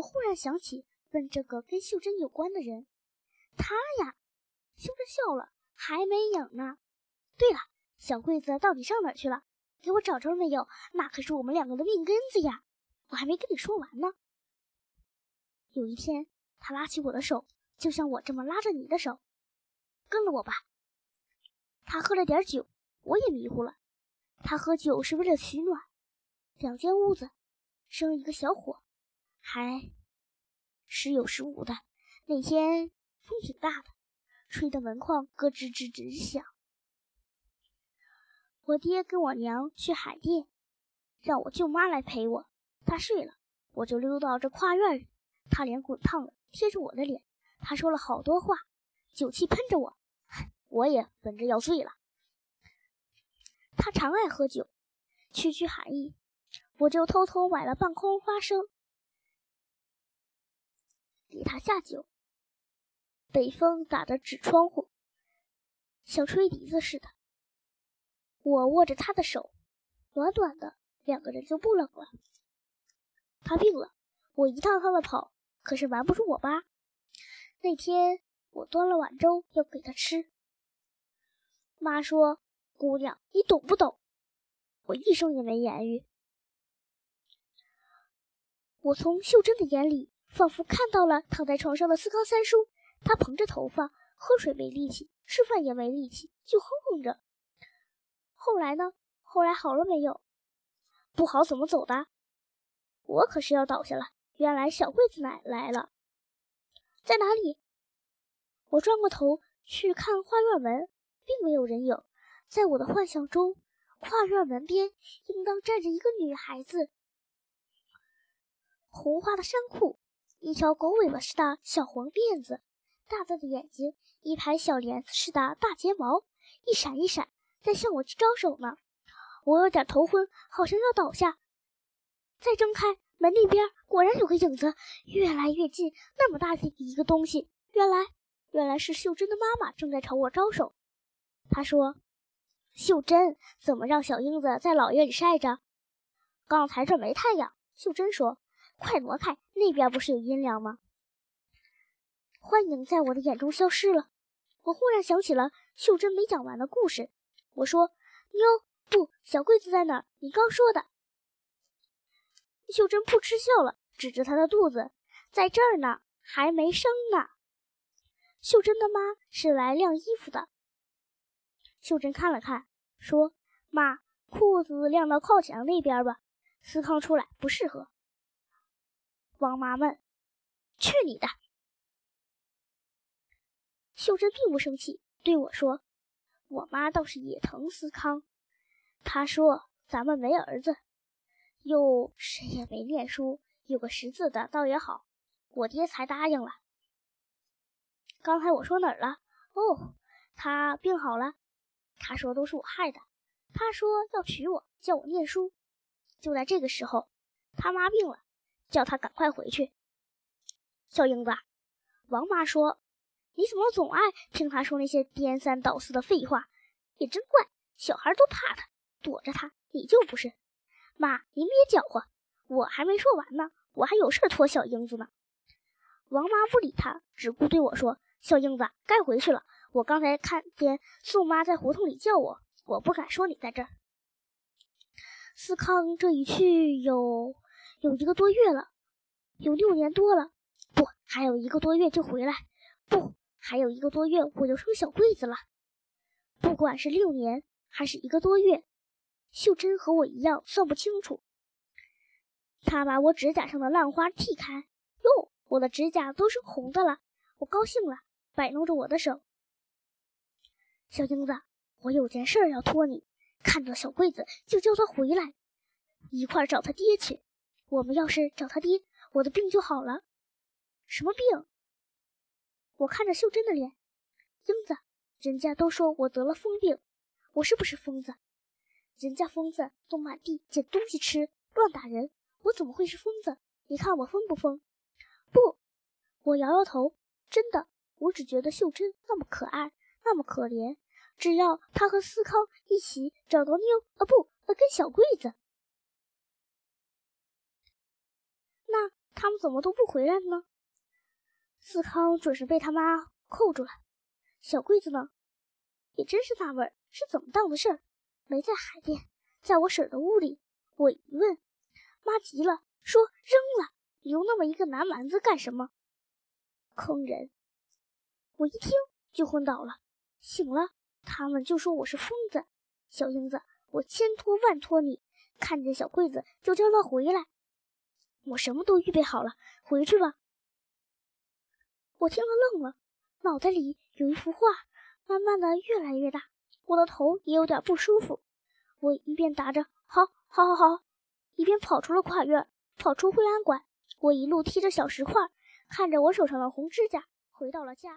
我忽然想起问这个跟秀珍有关的人，他呀。秀珍笑了，还没影呢。对了，小桂子到底上哪去了？给我找着了没有？那可是我们两个的命根子呀！我还没跟你说完呢。有一天，他拉起我的手，就像我这么拉着你的手，跟了我吧。他喝了点酒，我也迷糊了。他喝酒是为了取暖。两间屋子，生一个小火，还时有时无的。那天风挺大的，吹得门框咯吱吱吱响。我爹跟我娘去海淀，让我舅妈来陪我。她睡了，我就溜到这跨院里。他脸滚烫的，贴着我的脸，他说了好多话，酒气喷着我，我也闻着要醉了。他常爱喝酒，区区寒意，我就偷偷买了半空花生给他下酒。北风打着纸窗户，像吹笛子似的。我握着他的手，暖暖的，两个人就不冷了。他病了，我一趟趟的跑。可是瞒不住我妈。那天我端了碗粥要给他吃，妈说：“姑娘，你懂不懂？”我一声也没言语。我从秀珍的眼里仿佛看到了躺在床上的四康三叔，他蓬着头发，喝水没力气，吃饭也没力气，就哼哼着。后来呢？后来好了没有？不好怎么走的？我可是要倒下了。原来小桂子奶来了，在哪里？我转过头去看画院门，并没有人影。在我的幻想中，画院门边应当站着一个女孩子，红花的衫裤，一条狗尾巴似的小黄辫子，大大的眼睛，一排小帘子似的大睫毛，一闪一闪，在向我招手呢。我有点头昏，好像要倒下。再睁开。门那边果然有个影子，越来越近。那么大的一个东西，原来原来是秀珍的妈妈正在朝我招手。她说：“秀珍，怎么让小英子在老院里晒着？刚才这没太阳。”秀珍说：“快挪开，那边不是有阴凉吗？”幻影在我的眼中消失了。我忽然想起了秀珍没讲完的故事。我说：“妞，不，小桂子在哪？你刚说的。”秀珍扑哧笑了，指着她的肚子，在这儿呢，还没生呢。秀珍的妈是来晾衣服的。秀珍看了看，说：“妈，裤子晾到靠墙那边吧，思康出来不适合。”王妈问：“去你的！”秀珍并不生气，对我说：“我妈倒是也疼思康，她说咱们没儿子。”又谁也没念书，有个识字的倒也好，我爹才答应了。刚才我说哪儿了？哦，他病好了。他说都是我害的。他说要娶我，叫我念书。就在这个时候，他妈病了，叫他赶快回去。小英子，王妈说，你怎么总爱听他说那些颠三倒四的废话？也真怪，小孩都怕他，躲着他，你就不是。妈，您别搅和，我还没说完呢，我还有事托小英子呢。王妈不理他，只顾对我说：“小英子，该回去了。我刚才看见宋妈在胡同里叫我，我不敢说你在这儿。”思康这一去有有一个多月了，有六年多了，不，还有一个多月就回来，不，还有一个多月我就生小桂子了。不管是六年还是一个多月。秀珍和我一样算不清楚。她把我指甲上的烂花剃开，哟，我的指甲都是红的了。我高兴了，摆弄着我的手。小英子，我有件事要托你，看到小桂子就叫他回来，一块找他爹去。我们要是找他爹，我的病就好了。什么病？我看着秀珍的脸，英子，人家都说我得了疯病，我是不是疯子？人家疯子都满地捡东西吃，乱打人，我怎么会是疯子？你看我疯不疯？不，我摇摇头。真的，我只觉得秀珍那么可爱，那么可怜。只要她和思康一起找到妞，啊不，跟小桂子，他们怎么都不回来呢？思康准是被他妈扣住了。小桂子呢？也真是纳闷，是怎么当的事儿？没在海淀，在我婶的屋里。我一问，妈急了，说扔了，留那么一个南蛮子干什么？坑人！我一听就昏倒了，醒了，他们就说我是疯子。小英子，我千托万托你，看见小桂子就叫她回来。我什么都预备好了，回去吧。我听了愣了，脑袋里有一幅画，慢慢的越来越大，我的头也有点不舒服。我一边答着“好，好，好，好”，一边跑出了跨院，跑出惠安馆。我一路踢着小石块，看着我手上的红指甲，回到了家。